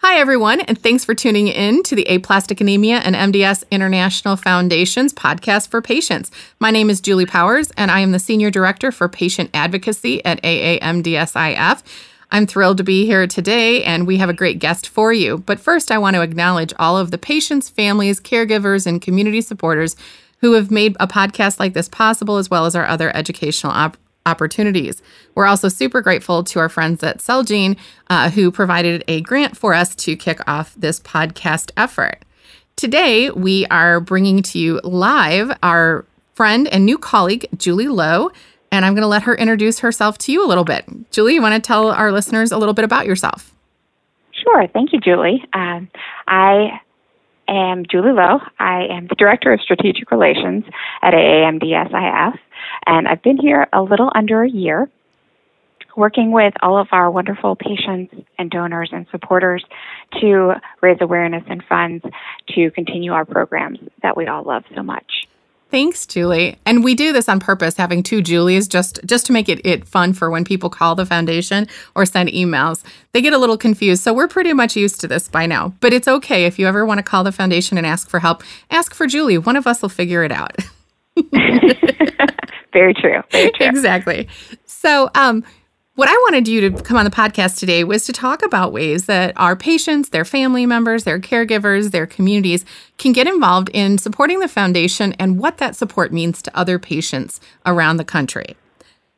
Hi, everyone, and thanks for tuning in to the Aplastic Anemia and MDS International Foundation's podcast for patients. My name is Julie Powers, and I am the Senior Director for Patient Advocacy at AAMDSIF. I'm thrilled to be here today, and we have a great guest for you. But first, I want to acknowledge all of the patients, families, caregivers, and community supporters who have made a podcast like this possible, as well as our other educational op- opportunities. We're also super grateful to our friends at Celgene uh, who provided a grant for us to kick off this podcast effort. Today, we are bringing to you live our friend and new colleague, Julie Lowe, and I'm going to let her introduce herself to you a little bit. Julie, you want to tell our listeners a little bit about yourself? Sure. Thank you, Julie. Um, I am Julie Lowe. I am the Director of Strategic Relations at AAMDSIF, and I've been here a little under a year working with all of our wonderful patients and donors and supporters to raise awareness and funds to continue our programs that we all love so much. Thanks, Julie. And we do this on purpose, having two Julies, just just to make it, it fun for when people call the foundation or send emails. They get a little confused. So we're pretty much used to this by now. But it's okay if you ever want to call the foundation and ask for help, ask for Julie. One of us will figure it out. very true. Very true. Exactly. So um what I wanted you to come on the podcast today was to talk about ways that our patients, their family members, their caregivers, their communities can get involved in supporting the foundation and what that support means to other patients around the country.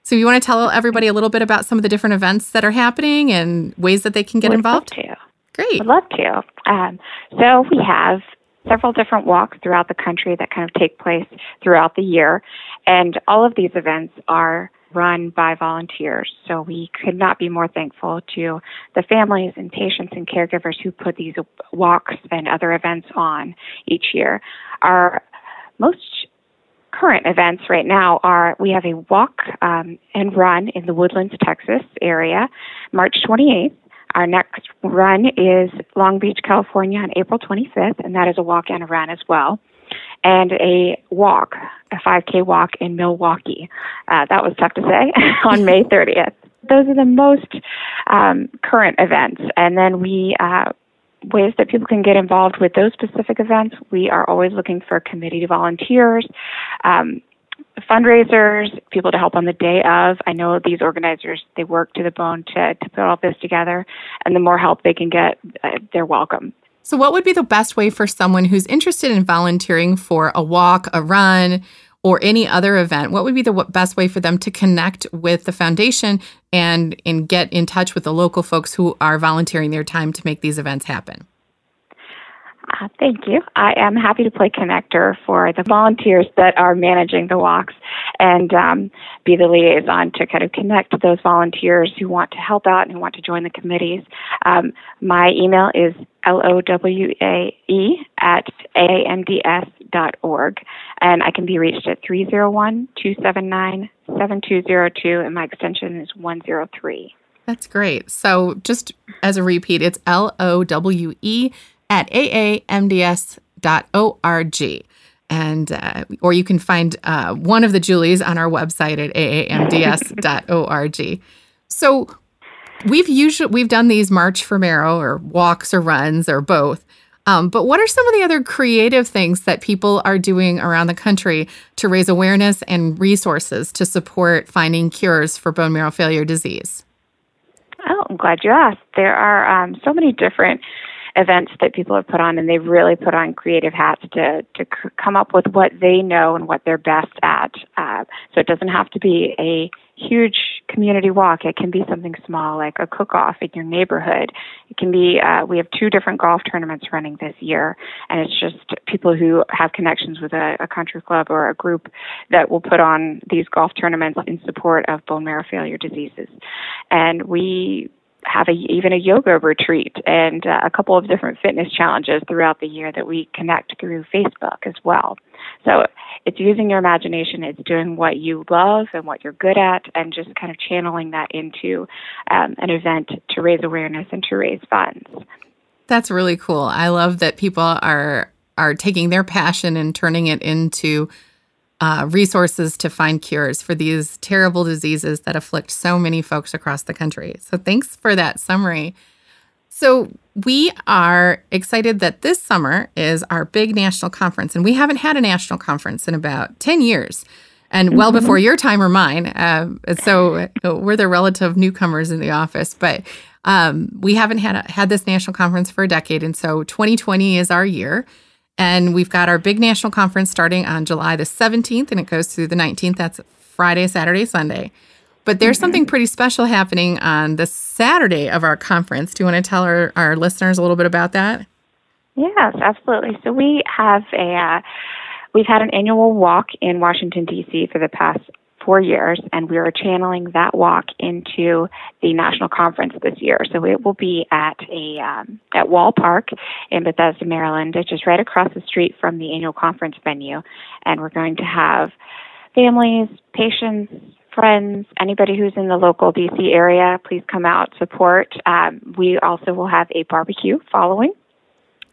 So, you want to tell everybody a little bit about some of the different events that are happening and ways that they can get Would involved? Love to. Great. Would love to. Um, so, we have several different walks throughout the country that kind of take place throughout the year. And all of these events are run by volunteers. So we could not be more thankful to the families and patients and caregivers who put these walks and other events on each year. Our most current events right now are we have a walk um, and run in the Woodlands, Texas area, March 28th. Our next run is Long Beach, California on April 25th, and that is a walk and a run as well and a walk, a 5K walk in Milwaukee. Uh, that was tough to say on May 30th. Those are the most um, current events. And then we, uh, ways that people can get involved with those specific events, we are always looking for committee volunteers. Um, fundraisers, people to help on the day of. I know these organizers, they work to the bone to, to put all this together, and the more help they can get, uh, they're welcome. So, what would be the best way for someone who's interested in volunteering for a walk, a run, or any other event? What would be the best way for them to connect with the foundation and and get in touch with the local folks who are volunteering their time to make these events happen? Uh, thank you. I am happy to play connector for the volunteers that are managing the walks and um, be the liaison to kind of connect those volunteers who want to help out and who want to join the committees. Um, my email is lowae at aamds.org, and I can be reached at 301 279 7202, and my extension is 103. That's great. So, just as a repeat, it's L O W E at aamds.org. And, uh, or you can find uh, one of the Julies on our website at aamds.org. So, we've usually we've done these march for marrow or walks or runs or both um, but what are some of the other creative things that people are doing around the country to raise awareness and resources to support finding cures for bone marrow failure disease oh i'm glad you asked there are um, so many different events that people have put on, and they've really put on creative hats to to c- come up with what they know and what they're best at. Uh, so it doesn't have to be a huge community walk. It can be something small, like a cook-off in your neighborhood. It can be. Uh, we have two different golf tournaments running this year, and it's just people who have connections with a, a country club or a group that will put on these golf tournaments in support of bone marrow failure diseases. And we have a, even a yoga retreat and uh, a couple of different fitness challenges throughout the year that we connect through Facebook as well. So it's using your imagination, it's doing what you love and what you're good at, and just kind of channeling that into um, an event to raise awareness and to raise funds. That's really cool. I love that people are are taking their passion and turning it into uh, resources to find cures for these terrible diseases that afflict so many folks across the country. So, thanks for that summary. So, we are excited that this summer is our big national conference, and we haven't had a national conference in about 10 years and well mm-hmm. before your time or mine. Uh, so, we're the relative newcomers in the office, but um, we haven't had a, had this national conference for a decade, and so 2020 is our year. And we've got our big national conference starting on July the 17th, and it goes through the 19th. That's Friday, Saturday, Sunday. But there's mm-hmm. something pretty special happening on the Saturday of our conference. Do you want to tell our, our listeners a little bit about that? Yes, absolutely. So we have a uh, we've had an annual walk in Washington D.C. for the past four years, and we are channeling that walk into the national conference this year. So it will be at a um, at Wall Park in Bethesda, Maryland, which is right across the street from the annual conference venue, and we're going to have families, patients, friends, anybody who's in the local DC area, please come out, support. Um, we also will have a barbecue following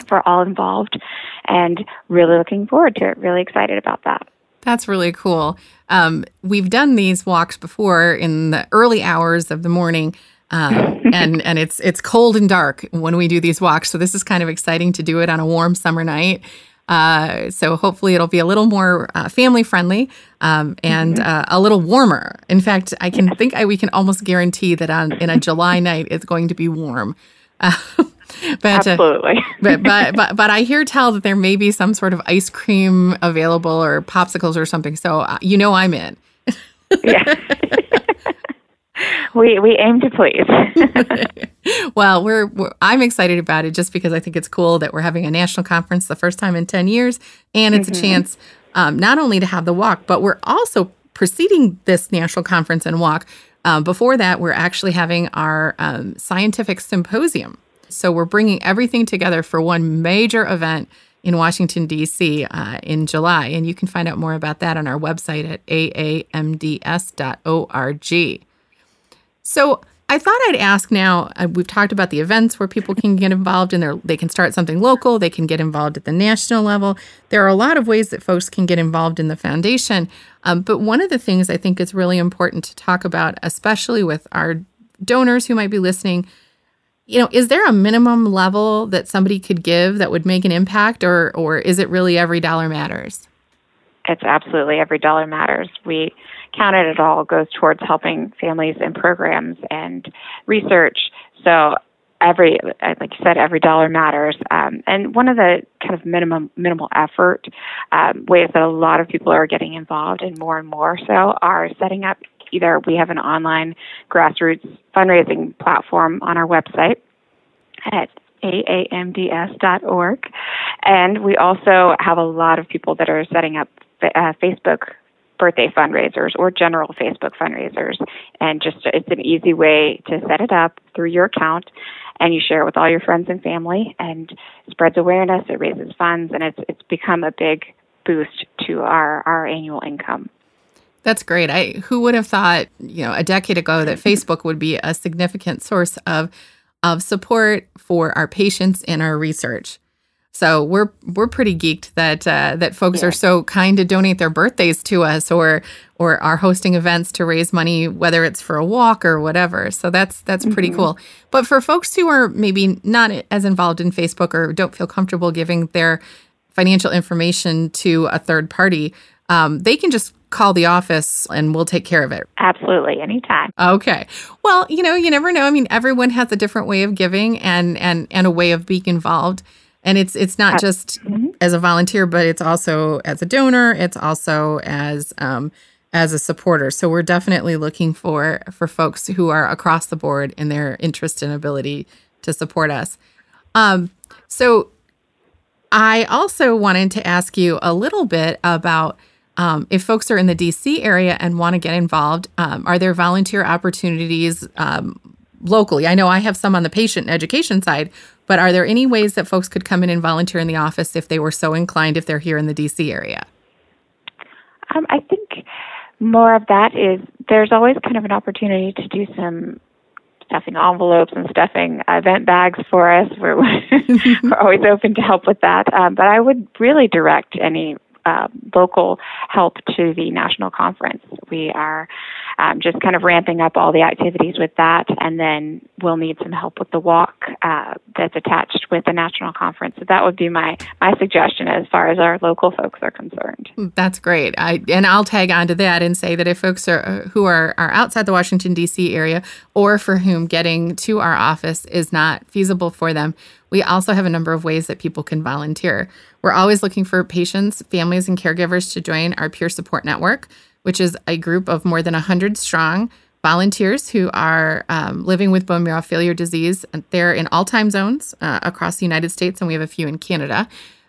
for all involved, and really looking forward to it. Really excited about that. That's really cool. Um, we've done these walks before in the early hours of the morning. Um, and and it's it's cold and dark when we do these walks, so this is kind of exciting to do it on a warm summer night. Uh, so hopefully it'll be a little more uh, family friendly um, and mm-hmm. uh, a little warmer. In fact, I can think I, we can almost guarantee that on in a July night it's going to be warm. but, uh, but, but but but I hear tell that there may be some sort of ice cream available or popsicles or something. So uh, you know I'm in. yeah. we we aim to please. well, we're, we're, I'm excited about it just because I think it's cool that we're having a national conference the first time in 10 years and it's mm-hmm. a chance um, not only to have the walk, but we're also preceding this national conference and walk. Um, before that, we're actually having our um, scientific symposium. So we're bringing everything together for one major event in Washington, D.C. Uh, in July. And you can find out more about that on our website at aamds.org. So I thought I'd ask now. Uh, we've talked about the events where people can get involved, and they can start something local. They can get involved at the national level. There are a lot of ways that folks can get involved in the foundation. Um, but one of the things I think is really important to talk about, especially with our donors who might be listening, you know, is there a minimum level that somebody could give that would make an impact, or or is it really every dollar matters? It's absolutely every dollar matters. We counted it all goes towards helping families and programs and research. So every, like you said, every dollar matters. Um, and one of the kind of minimum minimal effort um, ways that a lot of people are getting involved, and more and more so, are setting up. Either we have an online grassroots fundraising platform on our website at aamds.org. And we also have a lot of people that are setting up uh, Facebook birthday fundraisers or general Facebook fundraisers. And just it's an easy way to set it up through your account and you share it with all your friends and family and spreads awareness, it raises funds and it's it's become a big boost to our, our annual income. That's great. I who would have thought, you know, a decade ago that Facebook would be a significant source of of support for our patients and our research. So we're we're pretty geeked that uh, that folks yeah. are so kind to donate their birthdays to us or or are hosting events to raise money, whether it's for a walk or whatever. So that's that's pretty mm-hmm. cool. But for folks who are maybe not as involved in Facebook or don't feel comfortable giving their financial information to a third party, um, they can just call the office and we'll take care of it. Absolutely, anytime. Okay. Well, you know, you never know. I mean, everyone has a different way of giving and and and a way of being involved and it's it's not just mm-hmm. as a volunteer but it's also as a donor it's also as um, as a supporter so we're definitely looking for for folks who are across the board in their interest and ability to support us um, so i also wanted to ask you a little bit about um, if folks are in the dc area and want to get involved um, are there volunteer opportunities um, locally i know i have some on the patient education side but are there any ways that folks could come in and volunteer in the office if they were so inclined if they're here in the DC area? Um, I think more of that is there's always kind of an opportunity to do some stuffing envelopes and stuffing event bags for us. We're, we're always open to help with that. Um, but I would really direct any uh, local help to the national conference. We are um, just kind of ramping up all the activities with that, and then we'll need some help with the walk uh, that's attached with the national conference. So that would be my my suggestion as far as our local folks are concerned. That's great. I, and I'll tag onto that and say that if folks are uh, who are are outside the Washington D.C. area or for whom getting to our office is not feasible for them, we also have a number of ways that people can volunteer. We're always looking for patients, families, and caregivers to join our peer support network which is a group of more than 100 strong volunteers who are um, living with bone marrow failure disease. They're in all time zones uh, across the United States, and we have a few in Canada.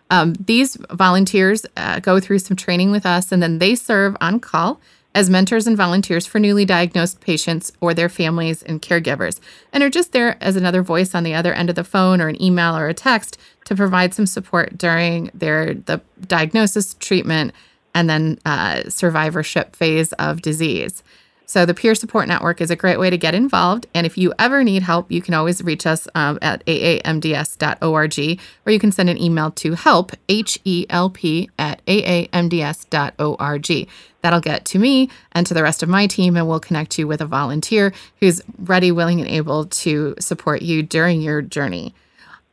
Um, these volunteers uh, go through some training with us, and then they serve on call as mentors and volunteers for newly diagnosed patients or their families and caregivers, and are just there as another voice on the other end of the phone or an email or a text to provide some support during their the diagnosis, treatment, and then uh, survivorship phase of disease. So, the Peer Support Network is a great way to get involved. And if you ever need help, you can always reach us um, at aamds.org or you can send an email to help, H E L P, at aamds.org. That'll get to me and to the rest of my team, and we'll connect you with a volunteer who's ready, willing, and able to support you during your journey.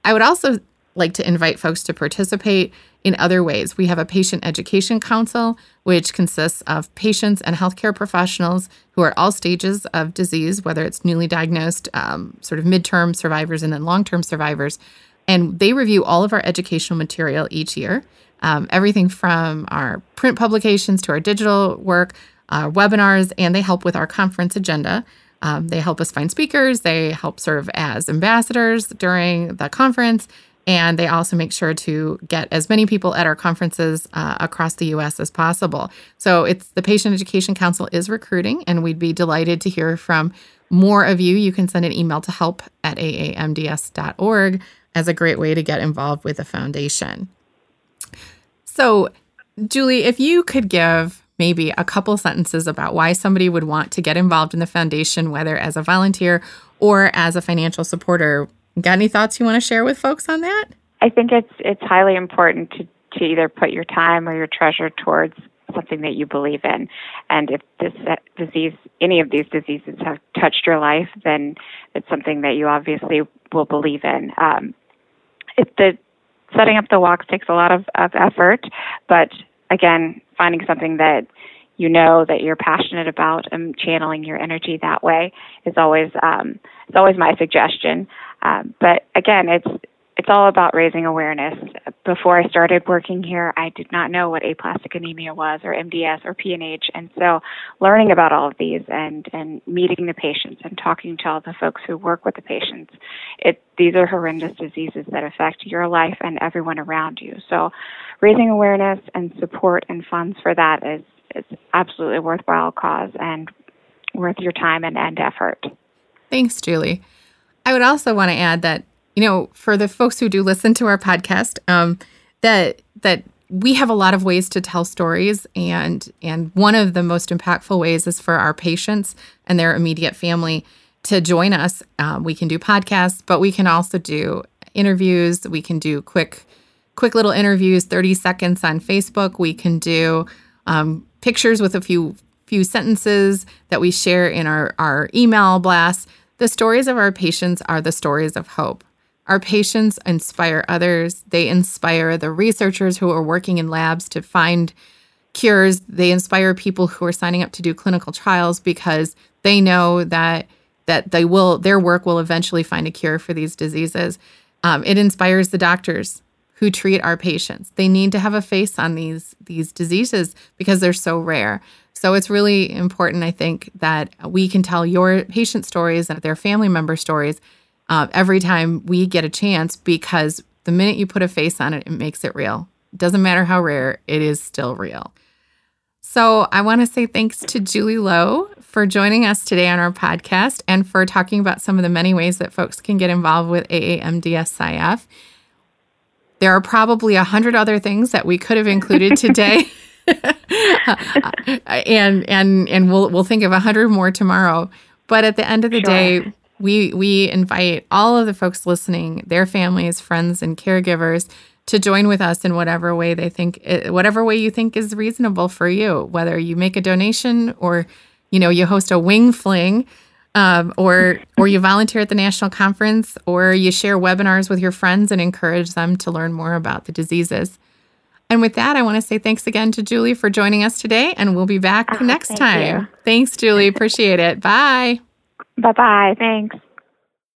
I would also like to invite folks to participate in other ways. We have a patient education council, which consists of patients and healthcare professionals who are all stages of disease, whether it's newly diagnosed, um, sort of midterm survivors, and then long term survivors. And they review all of our educational material each year, um, everything from our print publications to our digital work, our webinars, and they help with our conference agenda. Um, they help us find speakers. They help serve as ambassadors during the conference. And they also make sure to get as many people at our conferences uh, across the US as possible. So it's the Patient Education Council is recruiting, and we'd be delighted to hear from more of you. You can send an email to help at aamds.org as a great way to get involved with the foundation. So, Julie, if you could give maybe a couple sentences about why somebody would want to get involved in the foundation, whether as a volunteer or as a financial supporter, Got any thoughts you want to share with folks on that? I think it's it's highly important to to either put your time or your treasure towards something that you believe in. And if this disease, any of these diseases have touched your life, then it's something that you obviously will believe in. Um, it, the setting up the walks takes a lot of, of effort, but again, finding something that you know that you're passionate about and channeling your energy that way is always um, it's always my suggestion. Um, but again, it's it's all about raising awareness. Before I started working here, I did not know what aplastic anemia was, or MDS, or PNH, and so learning about all of these and and meeting the patients and talking to all the folks who work with the patients, it these are horrendous diseases that affect your life and everyone around you. So, raising awareness and support and funds for that is is absolutely worthwhile cause and worth your time and, and effort. Thanks, Julie. I would also want to add that, you know, for the folks who do listen to our podcast, um, that that we have a lot of ways to tell stories and and one of the most impactful ways is for our patients and their immediate family to join us. Um, we can do podcasts, but we can also do interviews. We can do quick quick little interviews, 30 seconds on Facebook. We can do um, pictures with a few few sentences that we share in our, our email blasts. The stories of our patients are the stories of hope. Our patients inspire others. They inspire the researchers who are working in labs to find cures. They inspire people who are signing up to do clinical trials because they know that that they will their work will eventually find a cure for these diseases. Um, it inspires the doctors who treat our patients. They need to have a face on these these diseases because they're so rare. So it's really important, I think, that we can tell your patient stories and their family member stories uh, every time we get a chance because the minute you put a face on it, it makes it real. It doesn't matter how rare, it is still real. So I want to say thanks to Julie Lowe for joining us today on our podcast and for talking about some of the many ways that folks can get involved with AAMDSIF. There are probably a hundred other things that we could have included today. and and and we'll we'll think of a hundred more tomorrow. But at the end of the sure. day, we we invite all of the folks listening, their families, friends, and caregivers to join with us in whatever way they think, eh, whatever way you think is reasonable for you, whether you make a donation or, you know, you host a wing fling. Um, or or you volunteer at the national conference or you share webinars with your friends and encourage them to learn more about the diseases and with that i want to say thanks again to julie for joining us today and we'll be back Oh, next thank time you. thanks julie appreciate it bye Bye bye. Thanks.